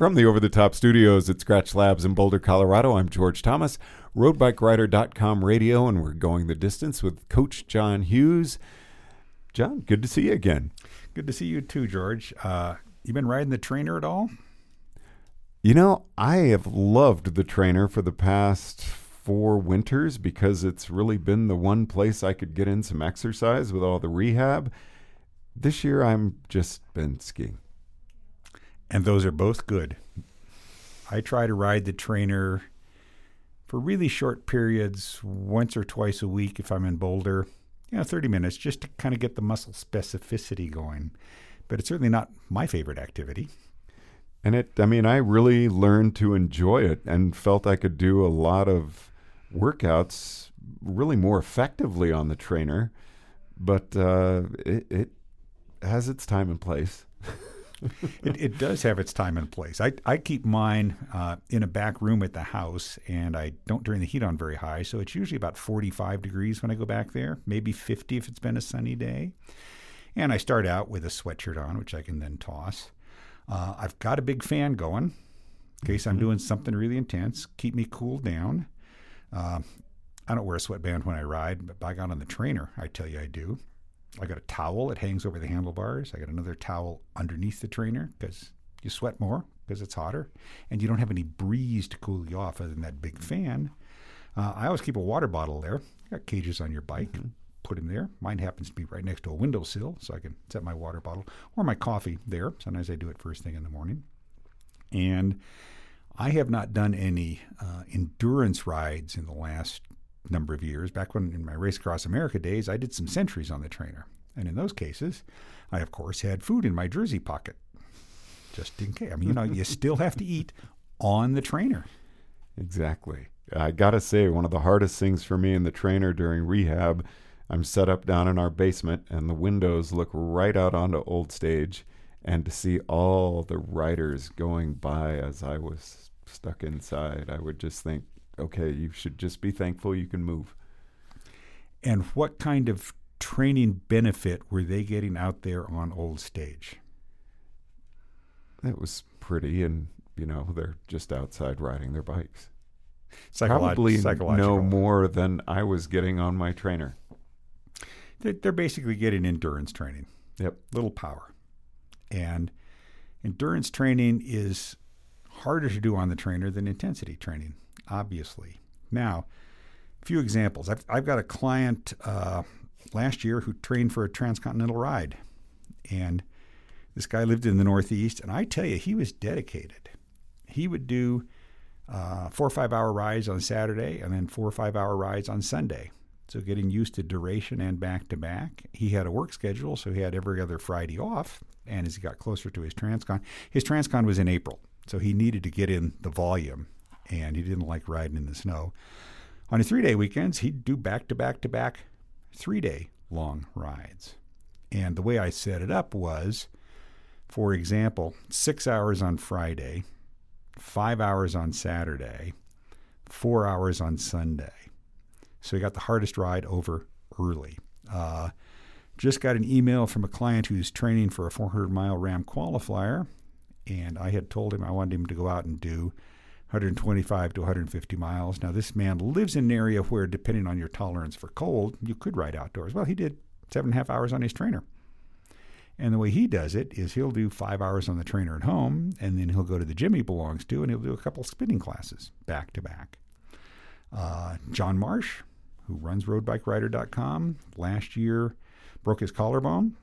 From the Over the Top Studios at Skratch Labs in Boulder, Colorado, I'm George Thomas, roadbikerider.com radio, and we're going the distance with Coach John Hughes. John, good to see you again. Good to see you too, George. Uh, you been riding the trainer at all? You know, I have loved the trainer for the past four winters because it's really been the one place I could get in some exercise with all the rehab. This year, I'm just been skiing. And those are both good. I try to ride the trainer for really short periods, once or twice a week if I'm in Boulder. You know, 30 minutes just to kind of get the muscle specificity going. But it's certainly not my favorite activity. And it, I mean, I really learned to enjoy it and felt I could do a lot of workouts really more effectively on the trainer. But uh, it, it has its time and place. it, it, does have its time and place. I, I keep mine uh, in a back room at the house, and I don't turn the heat on very high, so it's usually about 45 degrees when I go back there, maybe 50 if it's been a sunny day. And I start out with a sweatshirt on, which I can then toss. Uh, I've got a big fan going in case I'm mm-hmm. doing something really intense, keep me cooled down. Uh, I don't wear a sweatband when I ride, but by God, on the trainer, I tell you I do. I got a towel that hangs over the handlebars. I got another towel underneath the trainer because you sweat more because it's hotter, and you don't have any breeze to cool you off other than that big fan. Uh, I always keep a water bottle there. got cages on your bike. Mm-hmm. Put them there. Mine happens to be right next to a windowsill, so I can set my water bottle or my coffee there. Sometimes I do it first thing in the morning. And I have not done any uh, endurance rides in the last number of years. Back when in my Race Across America days, I did some centuries on the trainer. And in those cases, I, of course, had food in my jersey pocket just in case. I mean, you know, you still have to eat on the trainer. Exactly. I got to say, one of the hardest things for me in the trainer during rehab, I'm set up down in our basement, and the windows look right out onto Old Stage. And to see all the riders going by as I was stuck inside, I would just think, okay, you should just be thankful you can move. And what kind of training benefit were they getting out there on old stage? It was pretty, and you know they're just outside riding their bikes. Probably no more than I was getting on my trainer. They're basically getting endurance training. Yep, little power, and endurance training is harder to do on the trainer than intensity training obviously. Now, a few examples. I've, I've got a client uh, last year who trained for a transcontinental ride. And this guy lived in the Northeast. And I tell you, he was dedicated. He would do uh, four or five hour rides on Saturday and then four or five hour rides on Sunday. So getting used to duration and back to back. He had a work schedule, so he had every other Friday off. And as he got closer to his transcon, his transcon was in April. So he needed to get in the volume and he didn't like riding in the snow. On his three day weekends, he'd do back to back to back three day long rides. And the way I set it up was, for example, six hours on Friday, five hours on Saturday, four hours on Sunday. So he got the hardest ride over early. Uh, just got an email from a client who's training for a 400 mile RAAM qualifier, and I had told him I wanted him to go out and do 125 to 150 miles. Now, this man lives in an area where, depending on your tolerance for cold, you could ride outdoors. Well, he did seven and a half hours on his trainer. And the way he does it is he'll do five hours on the trainer at home, and then he'll go to the gym he belongs to, and he'll do a couple spinning classes back to back. Uh, John Marsh, who runs roadbikerider.com, last year broke his collarbone.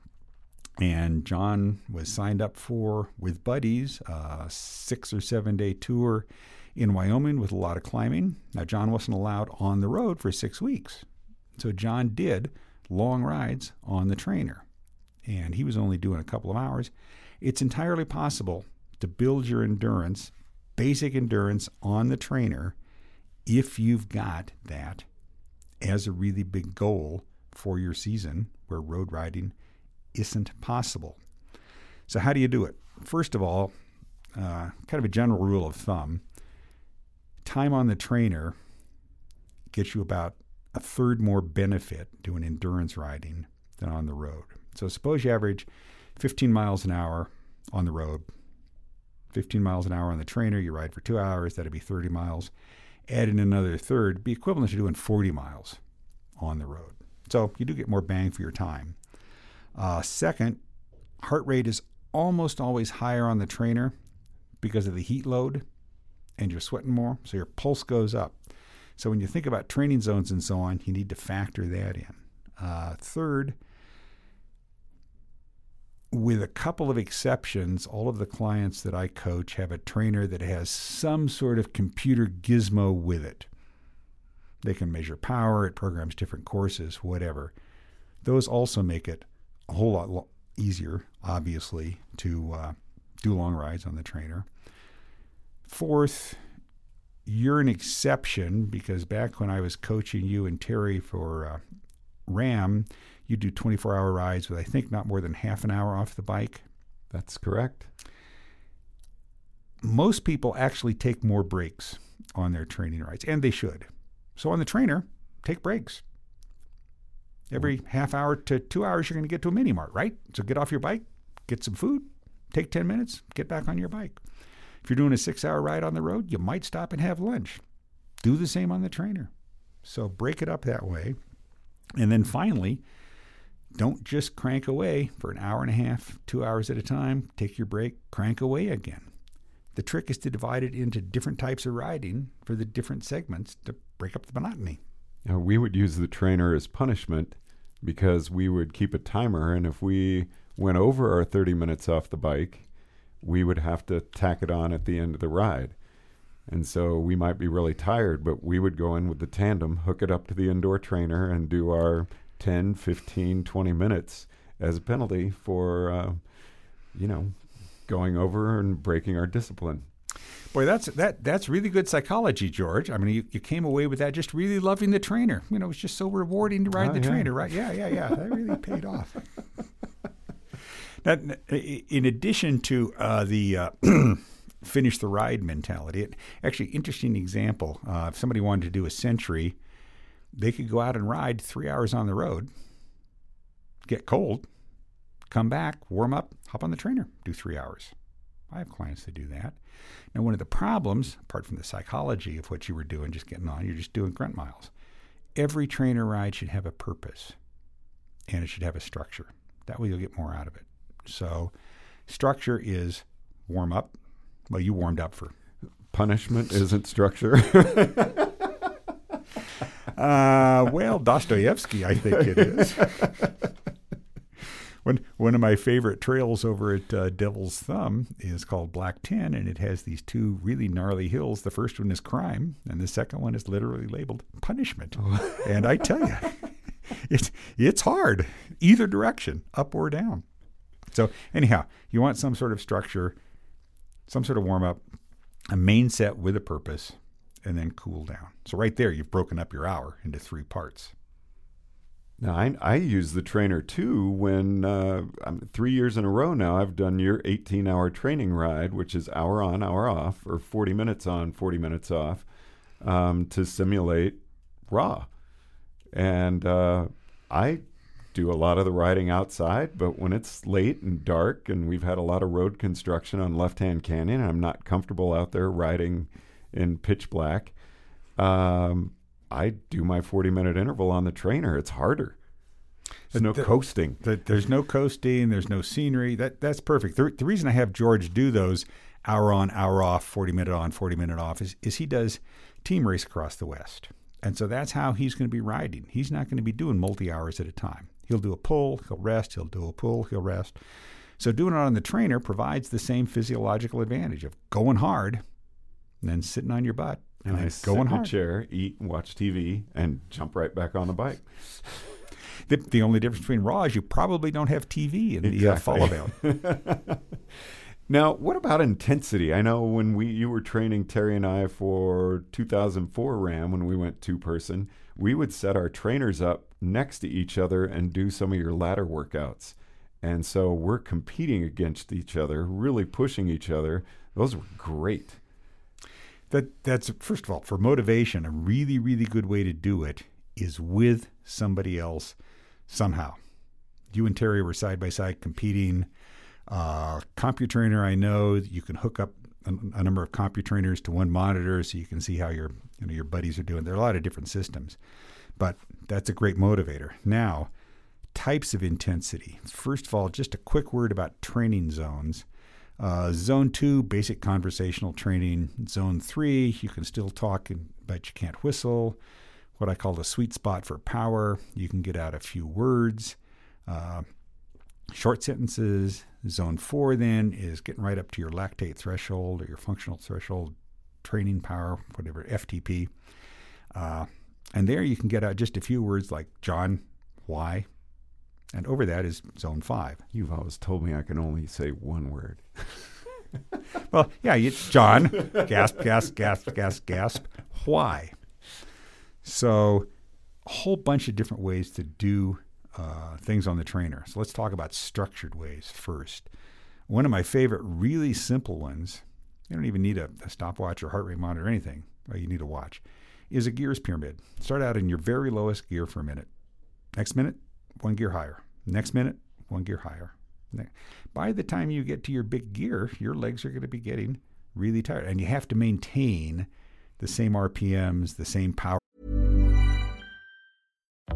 And John was signed up for, with buddies, a six or seven day tour in Wyoming with a lot of climbing. Now, John wasn't allowed on the road for six weeks. So, John did long rides on the trainer. And he was only doing a couple of hours. It's entirely possible to build your endurance, basic endurance on the trainer, if you've got that as a really big goal for your season where road riding isn't possible. So, how do you do it? First of all, uh, kind of a general rule of thumb time on the trainer gets you about a third more benefit doing endurance riding than on the road. So, suppose you average 15 miles an hour on the road, 15 miles an hour on the trainer, you ride for two hours, that'd be 30 miles. Add in another third, be equivalent to doing 40 miles on the road. So, you do get more bang for your time. Uh, second, heart rate is almost always higher on the trainer because of the heat load and you're sweating more, so your pulse goes up. So when you think about training zones and so on, you need to factor that in. Uh, third, with a couple of exceptions, all of the clients that I coach have a trainer that has some sort of computer gizmo with it. They can measure power, it programs different courses, whatever. Those also make it a whole lot lo- easier, obviously, to uh, do long rides on the trainer. Fourth, you're an exception because back when I was coaching you and Terry for uh, RAAM, you do 24 hour rides with, I think, not more than half an hour off the bike. That's correct. Most people actually take more breaks on their training rides, and they should. So on the trainer, take breaks. Every half hour to two hours, you're going to get to a mini mart, right? So get off your bike, get some food, take 10 minutes, get back on your bike. If you're doing a six hour ride on the road, you might stop and have lunch. Do the same on the trainer. So break it up that way. And then finally, don't just crank away for an hour and a half, two hours at a time. Take your break, crank away again. The trick is to divide it into different types of riding for the different segments to break up the monotony. Uh, we would use the trainer as punishment because we would keep a timer, and if we went over our 30 minutes off the bike, we would have to tack it on at the end of the ride. And so we might be really tired, but we would go in with the tandem, hook it up to the indoor trainer, and do our 10, 15, 20 minutes as a penalty for, uh, you know, going over and breaking our discipline. Boy, that's that that's really good psychology, George. I mean, you, you came away with that just really loving the trainer. You know, it's just so rewarding to ride Oh, the yeah. trainer, right? Yeah, yeah, yeah. That really paid off. That, in addition to uh, the uh, finish the ride mentality, it, actually interesting example. Uh, if somebody wanted to do a century, they could go out and ride three hours on the road, get cold, come back, warm up, hop on the trainer, do three hours. I have clients that do that. Now, one of the problems, apart from the psychology of what you were doing, just getting on, you're just doing grunt miles. Every trainer ride should have a purpose and it should have a structure. That way you'll get more out of it. So, structure is warm up. Well, you warmed up for. Punishment isn't structure. Uh, well, Dostoevsky, I think it is. One, one of my favorite trails over at uh, Devil's Thumb is called Black Ten, and it has these two really gnarly hills. The first one is crime, and the second one is literally labeled punishment. and I tell you, it's it's hard either direction, up or down. So anyhow, you want some sort of structure, some sort of warm up, a main set with a purpose, and then cool down. So right there, you've broken up your hour into three parts. Now, I, I use the trainer too when uh, I'm three years in a row now. I've done your 18 hour training ride, which is hour on, hour off, or 40 minutes on, 40 minutes off, um, to simulate RAW. And uh, I do a lot of the riding outside, but when it's late and dark and we've had a lot of road construction on Left Hand Canyon, I'm not comfortable out there riding in pitch black. Um, I do my 40 minute interval on the trainer. It's harder. There's no The- coasting. the- there's no coasting. There's no scenery. That that's perfect. The, the reason I have George do those hour on, hour off, forty minute on, forty minute off is is he does team race across the West, and so that's how he's going to be riding. He's not going to be doing multi hours at a time. He'll do a pull, he'll rest, he'll do a pull, he'll rest. So doing it on the trainer provides the same physiological advantage of going hard, and then sitting on your butt and And I then sit going hard. chair, eat, and watch TV, and jump right back on the bike. The, the only difference between RAW is you probably don't have TV in the uh, Exactly. fall event. Now, what about intensity? I know when we you were training Terry and I for 2004 RAAM when we went two person, we would set our trainers up next to each other and do some of your ladder workouts. And so we're competing against each other, really pushing each other. Those were great. That that's first of all for motivation. A really really good way to do it is with somebody else somehow. You and Terry were side by side competing. Uh, CompuTrainer, I know you can hook up a, a number of CompuTrainers to one monitor so you can see how your you know your buddies are doing. There are a lot of different systems, but that's a great motivator. Now, types of intensity. First of all, just a quick word about training zones. Uh, zone two, basic conversational training. Zone three, you can still talk, but you can't whistle. What I call the sweet spot for power. You can get out a few words. Uh, short sentences. Zone four then is getting right up to your lactate threshold or your functional threshold, training power, whatever, FTP. Uh, and there you can get out just a few words like John, why, and over that is zone five. You've always told me I can only say one word. Well, yeah, you, John, gasp, gasp, gasp, gasp, gasp. Why? So, a whole bunch of different ways to do uh, things on the trainer. So, let's talk about structured ways first. One of my favorite, really simple ones, you don't even need a, a stopwatch or heart rate monitor or anything, well, you need a watch, is a gears pyramid. Start out in your very lowest gear for a minute. Next minute, one gear higher. Next minute, one gear higher. By the time you get to your big gear, your legs are going to be getting really tired. And you have to maintain the same RPMs, the same power.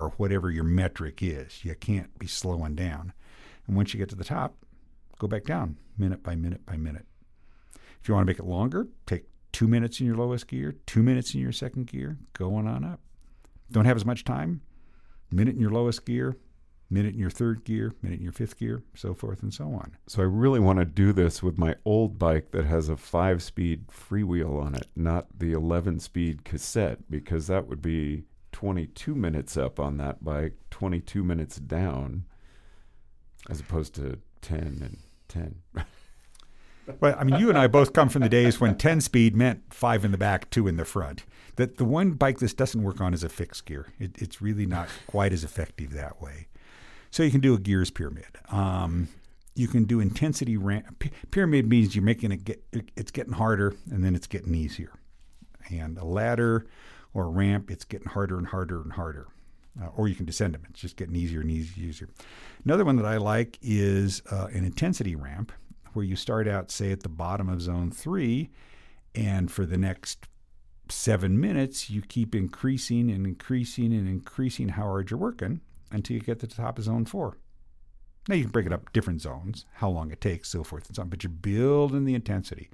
Or whatever your metric is. You can't be slowing down. And once you get to the top, go back down minute by minute by minute. If you want to make it longer, take two minutes in your lowest gear, two minutes in your second gear, going on up. Don't have as much time, minute in your lowest gear, minute in your third gear, minute in your fifth gear, so forth and so on. So I really want to do this with my old bike that has a five speed freewheel on it, not the 11 speed cassette, because that would be 22 minutes up on that bike, 22 minutes down, as opposed to 10 and 10. But I mean, you and I both come from the days when 10 speed meant five in the back, two in the front. That the one bike this doesn't work on is a fixed gear. It, it's really not quite as effective that way. So you can do a gears pyramid. Um, you can do intensity ramp. P- pyramid means you're making it get it's getting harder and then it's getting easier. And a ladder or ramp, it's getting harder and harder and harder. Uh, or you can descend them. It's just getting easier and easier. And easier. Another one that I like is uh, an intensity ramp, where you start out, say, at the bottom of zone three, and for the next seven minutes, you keep increasing and increasing and increasing how hard you're working until you get to the top of zone four. Now you can break it up different zones, how long it takes, so forth and so on, but you're building the intensity.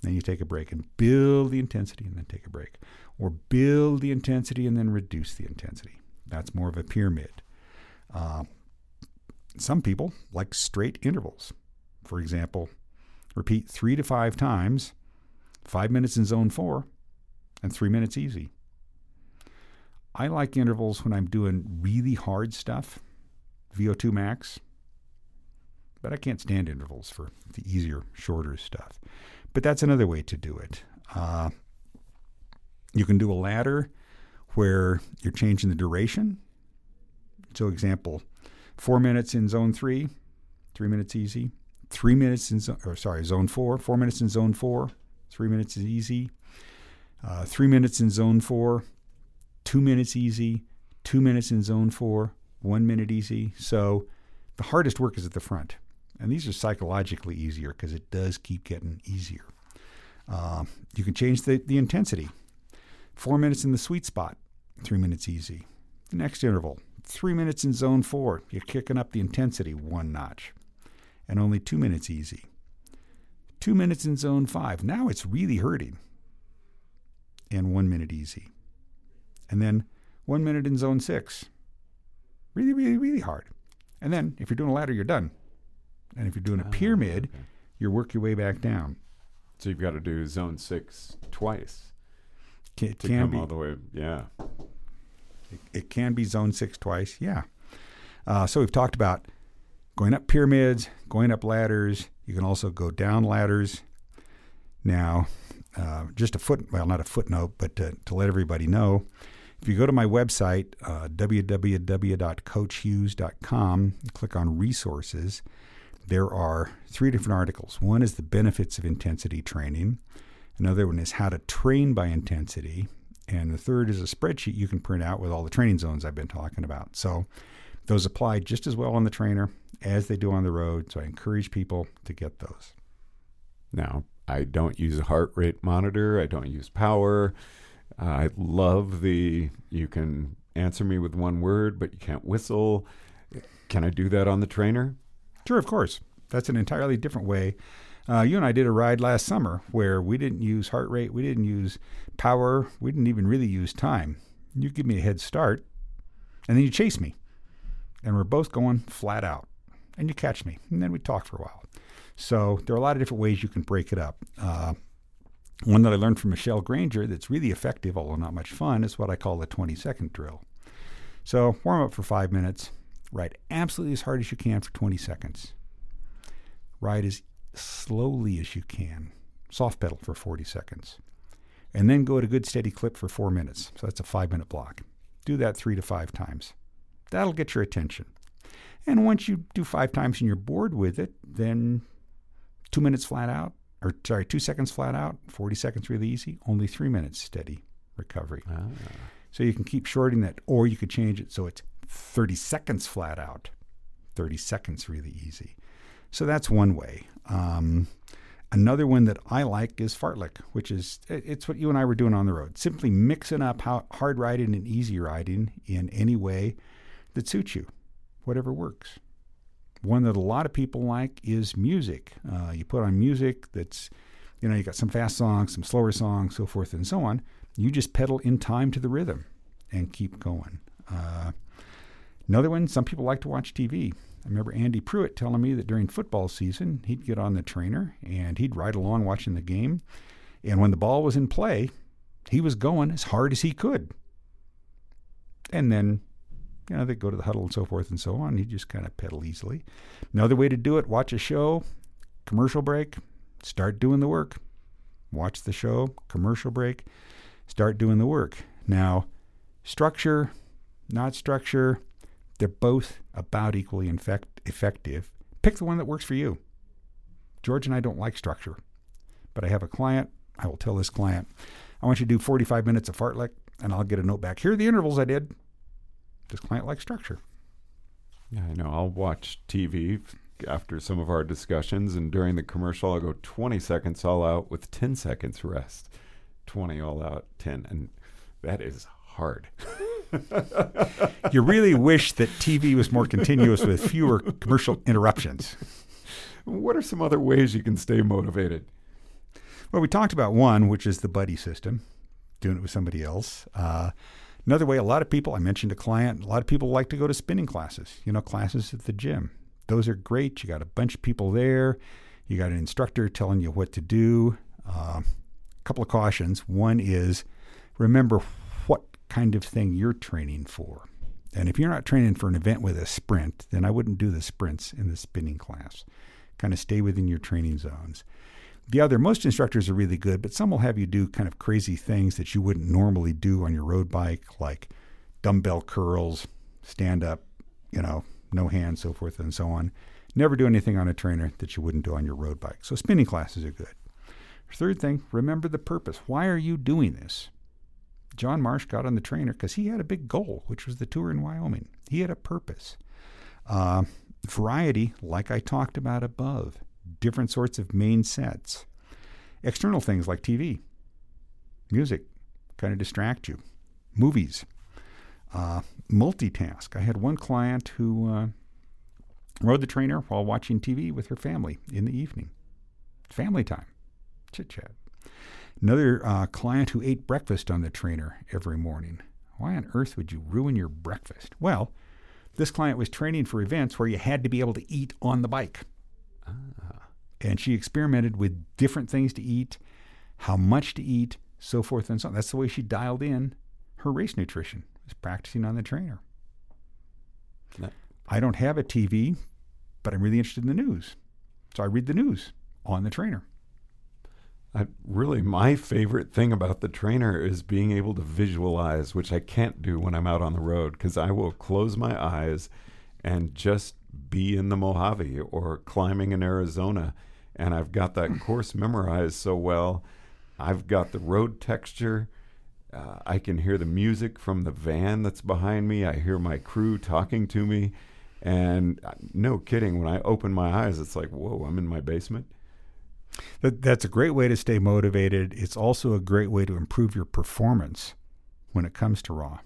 Then you take a break and build the intensity and then take a break. Or build the intensity and then reduce the intensity. That's more of a pyramid. Uh, some people like straight intervals. For example, repeat three to five times, five minutes in zone four, and three minutes easy. I like intervals when I'm doing really hard stuff, VO2 max, but I can't stand intervals for the easier, shorter stuff. But that's another way to do it. Uh, you can do a ladder where you're changing the duration. So, example, four minutes in zone three, three minutes easy. Three minutes in, zone, or sorry, zone four, four minutes in zone four, three minutes is easy. Uh, three minutes in zone four, two minutes easy, two minutes in zone four, one minute easy. So the hardest work is at the front. And these are psychologically easier because it does keep getting easier. Uh, you can change the, the intensity. Four minutes in the sweet spot, three minutes easy. The next interval, three minutes in zone four, you're kicking up the intensity one notch. And only two minutes easy. Two minutes in zone five, now it's really hurting. And one minute easy and then one minute in zone six. Really, really, really hard. And then if you're doing a ladder, you're done. And if you're doing a oh, pyramid, okay. you work your way back down. So you've got to do zone six twice It to can come be, all the way. Yeah. it, it can be zone six twice. Yeah. Uh, so we've talked about going up pyramids, going up ladders. You can also go down ladders. Now, uh, just a foot, well, not a footnote, but to, to let everybody know, if you go to my website, uh, www.coachhughes.com, click on resources, there are three different articles. One is the benefits of intensity training, another one is how to train by intensity, and the third is a spreadsheet you can print out with all the training zones I've been talking about. So those apply just as well on the trainer as they do on the road. So I encourage people to get those. Now, I don't use a heart rate monitor. I don't use power. Uh, I love the you can answer me with one word, but you can't whistle. Can I do that on the trainer? Sure, of course. That's an entirely different way. Uh, you and I did a ride last summer where we didn't use heart rate, we didn't use power, we didn't even really use time. You give me a head start, and then you chase me. And we're both going flat out. And you catch me. And then we talk for a while. So there are a lot of different ways you can break it up. Uh, one that I learned from Michelle Granger that's really effective, although not much fun, is what I call the 20 second drill. So warm up for five minutes, ride absolutely as hard as you can for 20 seconds. Ride as slowly as you can, soft pedal for 40 seconds. And then go at a good steady clip for four minutes. So that's a five minute block. Do that three to five times. That'll get your attention. And once you do five times and you're bored with it, then two minutes flat out, or sorry, two seconds flat out, 40 seconds really easy, only three minutes steady recovery. Ah. So you can keep shorting that, or you could change it so it's 30 seconds flat out, 30 seconds really easy. So that's one way. Um, another one that I like is fartlek, which is it's what you and I were doing on the road. Simply mixing up hard riding and easy riding in any way that suits you, whatever works. One that a lot of people like is music. Uh, you put on music that's, you know, you got some fast songs, some slower songs, so forth and so on. You just pedal in time to the rhythm and keep going. Uh, Another one, some people like to watch TV. I remember Andy Pruitt telling me that during football season, he'd get on the trainer and he'd ride along watching the game. And when the ball was in play, he was going as hard as he could. And then, you know, they'd go to the huddle and so forth and so on. He'd just kind of pedal easily. Another way to do it watch a show, commercial break, start doing the work. Watch the show, commercial break, start doing the work. Now, structure, not structure, they're both about equally infect- effective. Pick the one that works for you. George and I don't like structure, but I have a client. I will tell this client, I want you to do 45 minutes of fartlek, and I'll get a note back. Here are the intervals I did. This client likes structure. Yeah, I know. I'll watch TV after some of our discussions, and during the commercial, I'll go 20 seconds all out with 10 seconds rest. 20 all out, 10. And that is hard. you really wish that TV was more continuous with fewer commercial interruptions. What are some other ways you can stay motivated? Well, we talked about one, which is the buddy system, doing it with somebody else. Uh, another way, a lot of people, I mentioned a client, a lot of people like to go to spinning classes, you know, classes at the gym. Those are great. You got a bunch of people there. You got an instructor telling you what to do. A uh, couple of cautions. One is remember kind of thing you're training for. And if you're not training for an event with a sprint, then I wouldn't do the sprints in the spinning class. Kind of stay within your training zones. The other, most instructors are really good, but some will have you do kind of crazy things that you wouldn't normally do on your road bike, like dumbbell curls, stand up, you know, no hands, so forth and so on. Never do anything on a trainer that you wouldn't do on your road bike. So spinning classes are good. Third thing, remember the purpose. Why are you doing this? John Marsh got on the trainer because he had a big goal, which was the tour in Wyoming. He had a purpose. Uh, variety, like I talked about above, different sorts of main sets. External things like TV, music, kind of distract you. Movies, uh, multitask. I had one client who uh, rode the trainer while watching TV with her family in the evening. Family time, chit chat. Another uh, client who ate breakfast on the trainer every morning. Why on earth would you ruin your breakfast? Well, this client was training for events where you had to be able to eat on the bike. Ah. And she experimented with different things to eat, how much to eat, so forth and so on. That's the way she dialed in her race nutrition was practicing on the trainer. No. I don't have a TV, but I'm really interested in the news. So I read the news on the trainer. I, really, my favorite thing about the trainer is being able to visualize, which I can't do when I'm out on the road because I will close my eyes and just be in the Mojave or climbing in Arizona. And I've got that course memorized so well. I've got the road texture. Uh, I can hear the music from the van that's behind me. I hear my crew talking to me. And uh, no kidding, when I open my eyes, it's like, whoa, I'm in my basement. That, that's a great way to stay motivated. It's also a great way to improve your performance when it comes to RAW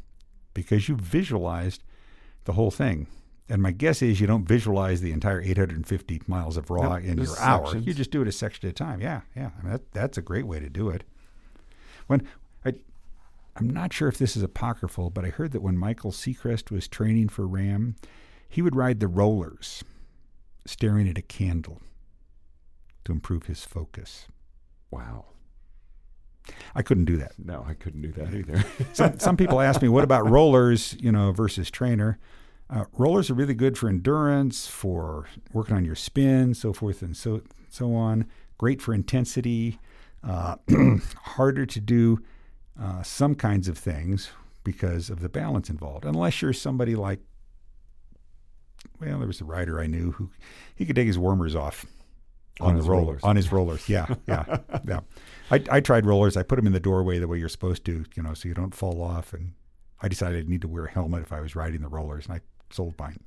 because you visualized the whole thing. And my guess is you don't visualize the entire 850 miles of RAW in your sections. hour. You just do it a section at a time. Yeah, yeah. I mean, that, that's a great way to do it. When I, I'm not sure if this is apocryphal, but I heard that when Michael Secrest was training for RAAM, he would ride the rollers, staring at a candle to improve his focus. Wow. I couldn't do that. No, I couldn't do that either. some, some people ask me, what about rollers, you know, versus trainer? Uh, rollers are really good for endurance, for working on your spin, so forth and so so on. Great for intensity. Uh, harder to do uh, some kinds of things because of the balance involved. Unless you're somebody like, well, there was a rider I knew who he could take his warmers off on, on the rollers. rollers. On his rollers, yeah, yeah, yeah. I, I tried rollers. I put them in the doorway the way you're supposed to, you know, so you don't fall off. And I decided I'd need to wear a helmet if I was riding the rollers, and I sold mine.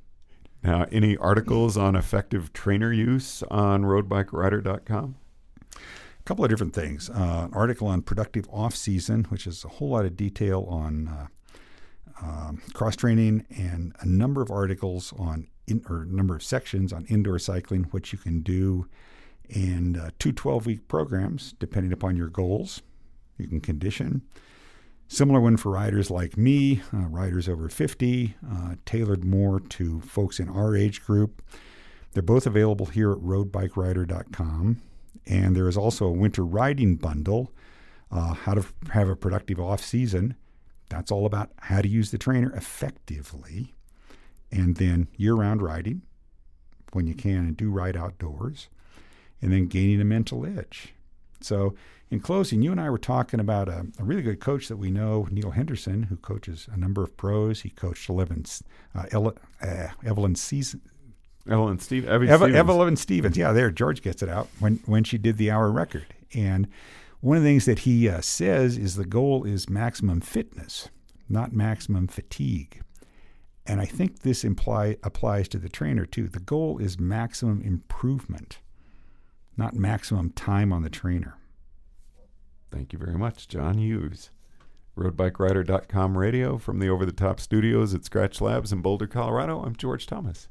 Now, any articles on effective trainer use on roadbikerider.com? a couple of different things. Uh, an article on productive off season, which is a whole lot of detail on uh, um, cross training, and a number of articles on in, or a number of sections on indoor cycling, what you can do, and uh, two 12 week programs depending upon your goals. You can condition. Similar one for riders like me, uh, riders over 50, uh, tailored more to folks in our age group. They're both available here at roadbikerider.com. And there is also a winter riding bundle, uh, how to have a productive off season. That's all about how to use the trainer effectively. And then year round riding when you can and do ride outdoors. And then gaining a mental edge. So, in closing, you and I were talking about a, a, really good coach that we know, Neal Henderson, who coaches a number of pros. He coached Eleven, uh, Ele, uh, Evelyn Season. Evelyn Steve, Stevens. Evelyn Stevens. Yeah, there, George gets it out when, when she did the hour record. And one of the things that he uh, says is the goal is maximum fitness, not maximum fatigue. And I think this imply, applies to the trainer too. The goal is maximum improvement, not maximum time on the trainer. Thank you very much, John Hughes. RoadBikeRider.com radio from the over the top studios at Skratch Labs in Boulder, Colorado. I'm George Thomas.